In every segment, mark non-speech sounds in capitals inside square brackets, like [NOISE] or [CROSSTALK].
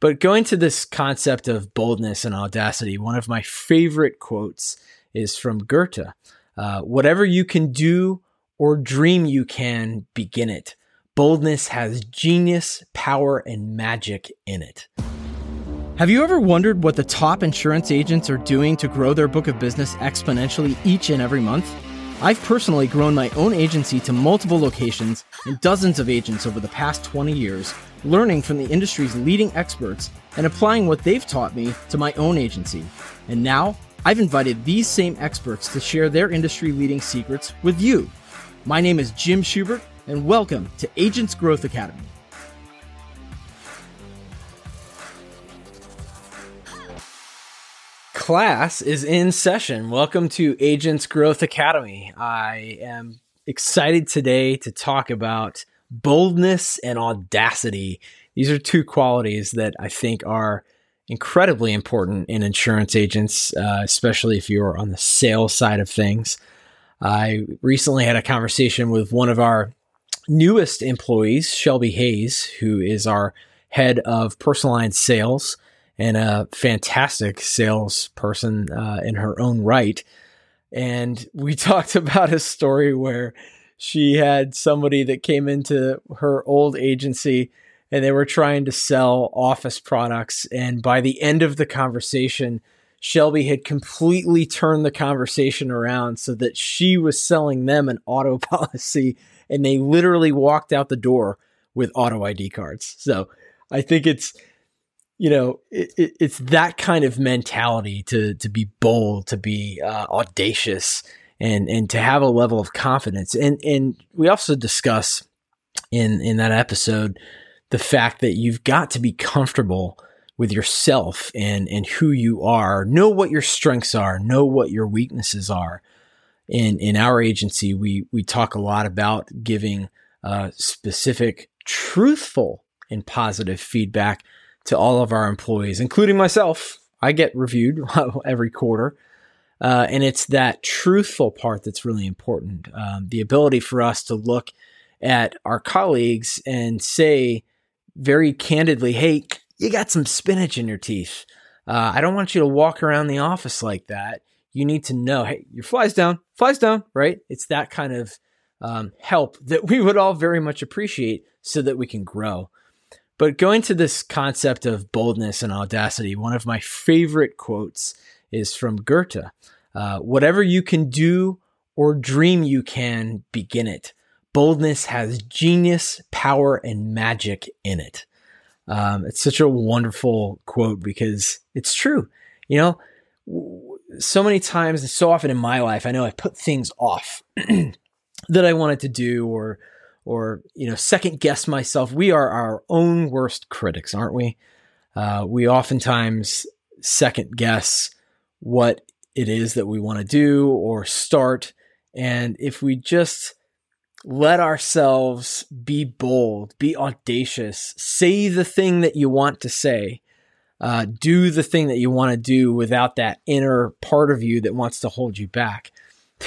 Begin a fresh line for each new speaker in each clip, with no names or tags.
But going to this concept of boldness and audacity, one of my favorite quotes is from Goethe. Uh, Whatever you can do or dream you can, begin it. Boldness has genius, power, and magic in it. Have you ever wondered what the top insurance agents are doing to grow their book of business exponentially each and every month? I've personally grown my own agency to multiple locations and dozens of agents over the past 20 years, learning from the industry's leading experts and applying what they've taught me to my own agency. And now, I've invited these same experts to share their industry leading secrets with you. My name is Jim Schubert, and welcome to Agents Growth Academy. Class is in session. Welcome to Agents Growth Academy. I am excited today to talk about boldness and audacity. These are two qualities that I think are incredibly important in insurance agents, uh, especially if you're on the sales side of things. I recently had a conversation with one of our newest employees, Shelby Hayes, who is our head of personal line sales and a fantastic salesperson uh, in her own right. And we [LAUGHS] talked about a story where she had somebody that came into her old agency and they were trying to sell office products. And by the end of the conversation, Shelby had completely turned the conversation around so that she was selling them an auto [LAUGHS] policy and they literally walked out the door with auto ID cards. So I think it's, you know, it, it, it's that kind of mentality to, to be bold, to be uh, audacious and, and to have a level of confidence. And, and we also discuss in, in that episode, the fact that you've got to be comfortable with yourself and, and who you are, know what your strengths are, know what your weaknesses are. In, in our agency, we, we talk a lot about giving uh, specific, truthful, and positive feedback to all of our employees, including myself. I get reviewed [LAUGHS] every quarter. Uh, and it's that truthful part that's really important. Um, the ability for us to look at our colleagues and say very candidly, hey, you got some spinach in your teeth. Uh, I don't want you to walk around the office like that. You need to know, hey, your fly's down, fly's down, right? It's that kind of um, help that we would all very much appreciate so that we can grow. But going to this concept of boldness and audacity, one of my favorite quotes is from Goethe. Uh, Whatever you can do or dream you can, begin it. Boldness has genius, power, and magic in it. Um, it's such a wonderful quote because it's true. You know, so many times and so often in my life, I know I put things off [CLEARS THROAT] that I wanted to do or or you know second guess myself we are our own worst critics aren't we? Uh, we oftentimes second guess what it is that we want to do or start. And if we just let ourselves be bold be audacious say the thing that you want to say uh, do the thing that you want to do without that inner part of you that wants to hold you back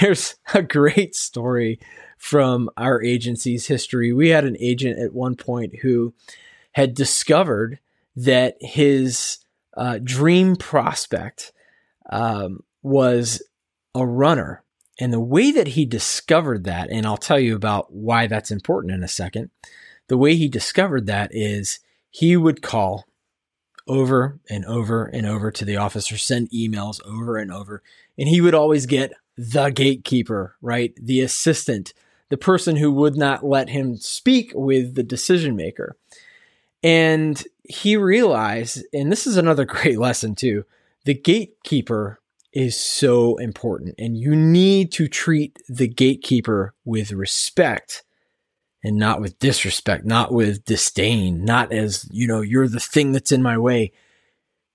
there's a great story from our agency's history. We had an agent at one point who had discovered that his uh, dream prospect um, was a runner. And the way that he discovered that, and I'll tell you about why that's important in a second, the way he discovered that is he would call over and over and over to the officer, send emails over and over, and he would always get the gatekeeper, right? The assistant the person who would not let him speak with the decision maker. And he realized, and this is another [LAUGHS] great lesson too, the gatekeeper is so important and you need to treat the gatekeeper with respect and not with disrespect, not with disdain, not as, you know, you're the thing that's in my way.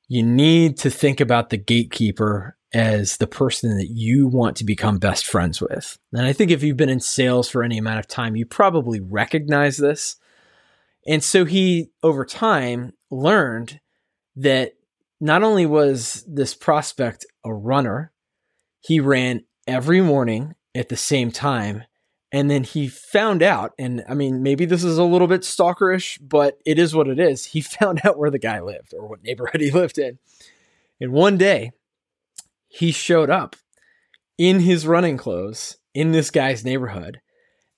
You need to think about the gatekeeper as the person that you want to become best friends with. And I think if you've been in sales for any amount of time, you probably recognize this. And so he, over time, learned that not only was this prospect a runner, he ran every morning at the same time And then he found out, and I mean, maybe this is a little bit stalkerish, but it is what it is. He [LAUGHS] found out where the guy lived or what neighborhood he lived in. And one day, he showed up in his running clothes in this guy's neighborhood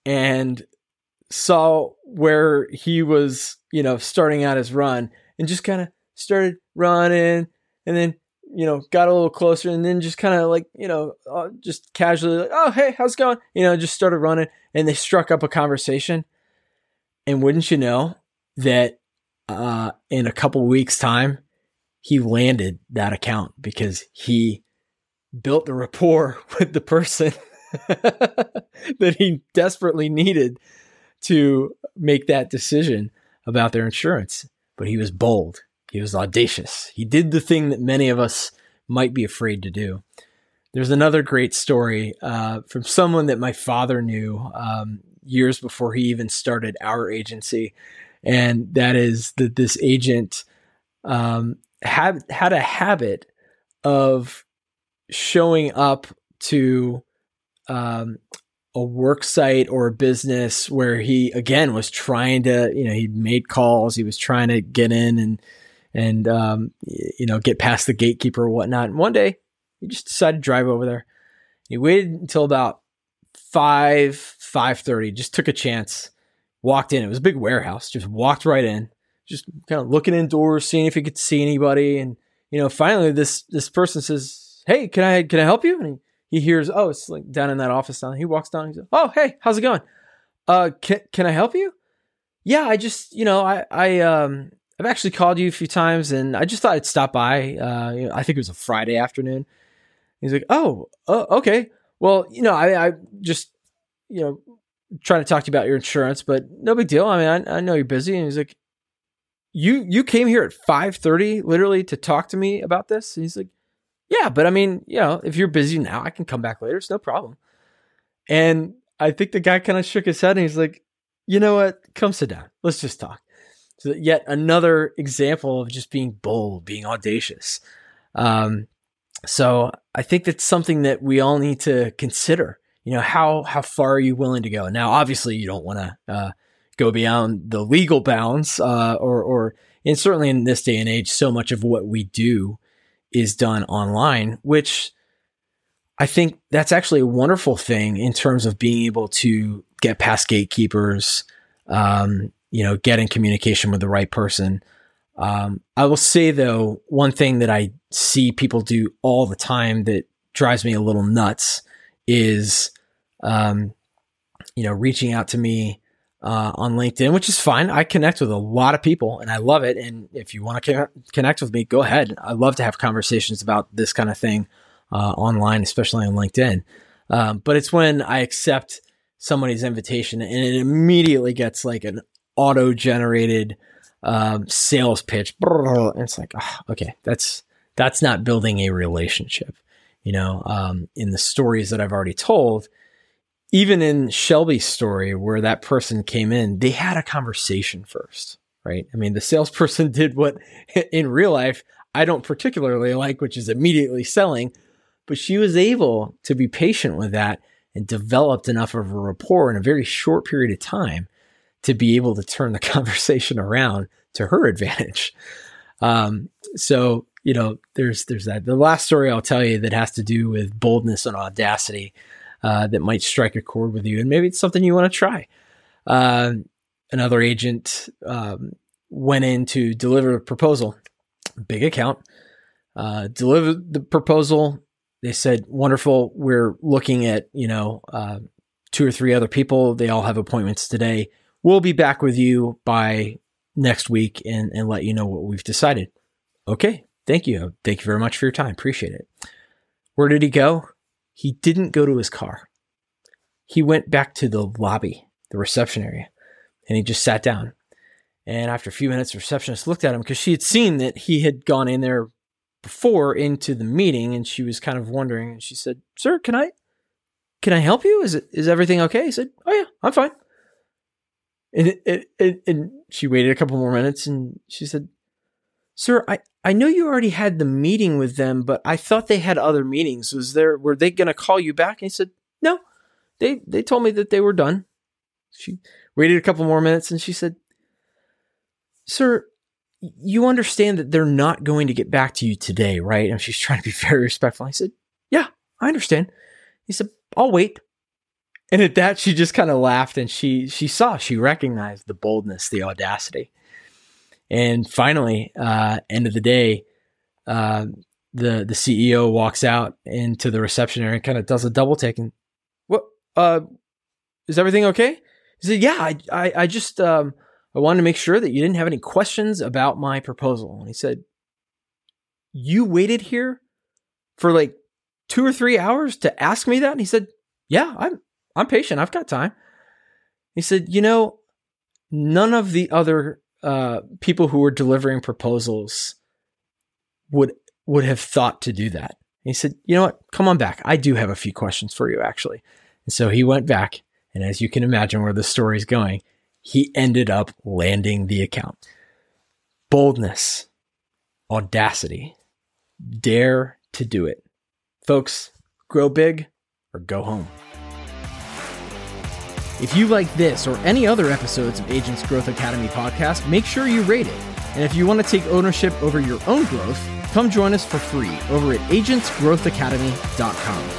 and saw where he was, you know, starting out his run and just kind of started running and then you know, got a little closer and then just kind of like, you know, uh, just casually like, oh, hey, how's it going? You know, just started running and they struck up a conversation. And wouldn't you know that uh, in a couple weeks' time, he landed that account because he built the rapport [LAUGHS] with the person [LAUGHS] that he desperately needed to make that decision about their insurance. But he was bold he was audacious. He did the thing that many of us might be afraid to do. There's another great story uh, from someone that my father knew um, years before he even started our agency, and that is that this agent um, had had a habit of showing up to um, a work site or a business where he again was trying to you know he made calls he was trying to get in and and um, you know get past the gatekeeper or whatnot. And one day he just decided to drive over there. He waited until about five five thirty. Just took a chance. Walked in. It was a big warehouse. Just walked right in. Just kind of looking indoors, seeing if he could see anybody. And you know, finally this this person says, "Hey, can I can I help you?" And he, he hears, "Oh, it's like down in that office down." He walks down. He says, "Oh, hey, how's it going? Uh, can can I help you?" Yeah, I just you know I I um I've actually called you a few times, and I just thought I'd stop by. Uh, you know, I think it was a Friday afternoon. He's like, "Oh, uh, okay. Well, you know, I, I just, you know, trying to talk to you about your insurance, but no big deal. I mean, I, I know you're busy." And he's like, "You you came here at five thirty, literally, to talk to me about this?" And he's like, "Yeah, but I mean, you know, if you're busy now, I can come back later. It's no problem." And I think the guy kind of shook his head and he's like, "You know what? Come sit down. Let's just talk." So yet another example of just being bold, being audacious. Um, so I think that's something that we all need to consider. You know, how how far are you willing to go? Now, obviously, you don't want to uh, go beyond the legal bounds, uh, or or and certainly in this day and age, so much of what we do is done online, which I think that's actually a wonderful thing in terms of being able to get past gatekeepers, um, you know, get in communication with the right person. Um, I will say though, one thing that I see people do all the time that drives me a little nuts is, um, you know, reaching out to me uh, on LinkedIn, which is fine. I connect with a lot of people and I love it. And if you want to connect with me, go ahead. I love to have conversations about this kind of thing uh, online, especially on LinkedIn. Um, but it's when I accept somebody's invitation and it immediately gets like an auto generated um, sales pitch. And it's like, oh, okay, that's that's not building a relationship. You know, um, in the stories that I've already told, even in Shelby's story where that person came in, they had a conversation first, right? I mean, the salesperson [LAUGHS] did what in real life I don't particularly like, which is immediately selling, but she was able to be patient with that and developed enough of a rapport in a very short period of time to be able to turn the [LAUGHS] conversation around to her advantage. Um, so you know, there's there's that. The last story I'll tell you that has to do with boldness and audacity uh, that might strike a chord with you, and maybe it's something you want to try. Uh, another agent um, went in to deliver a proposal, big account, uh, delivered the proposal. They said, "Wonderful. We're looking at you know uh, two or three other people. They all have appointments today we'll be back with you by next week and, and let you know what we've decided. Okay. Thank you. Thank you very much for your time. Appreciate it. Where did he go? He didn't go to his car. He went back to the lobby, the reception area, and he just sat down. And after a few minutes, the receptionist looked at him because she had seen that he had gone in there before into the meeting and she was kind of wondering and she said, Sir, can I can I help you? Is it is everything okay? He said, Oh yeah, I'm fine. And, it, it, and she waited a couple more minutes and she said, Sir, I, I know you already had the meeting with them, but I thought they had other meetings. Was there, were they going to call you back? And he said, No, they they told me that they were done. She waited a couple more minutes and she said, "Sir, you understand that they're not going to get back to you today, right?" And she's [LAUGHS] trying to be very respectful. I said, "Yeah, I understand." He said, "I'll wait." And at that, she just kind of laughed and she she saw, she recognized the boldness, the audacity. And finally, uh, end of the day, uh, the the CEO walks out into the reception area and kind of does a double take and what uh is everything okay? He said, Yeah, I I, I just um I wanted to make sure that you didn't have any questions about my proposal. And he said, You waited here for like two or three hours to ask me that? And he said, Yeah, I'm I'm patient. I've got time. He said, You know, none of the other uh, people who were delivering proposals would would have thought to do that. he said, "You know what? Come on back. I do have a few questions for you, actually." And so he went back, and as you can imagine, where the story's going, he ended up landing the account. Boldness, audacity, dare to do it, folks. Grow big or go home. If you like this or any other episodes of Agents Growth Academy podcast, make sure you rate it. And if you want to take ownership over your own growth, come join us for free over at agentsgrowthacademy.com.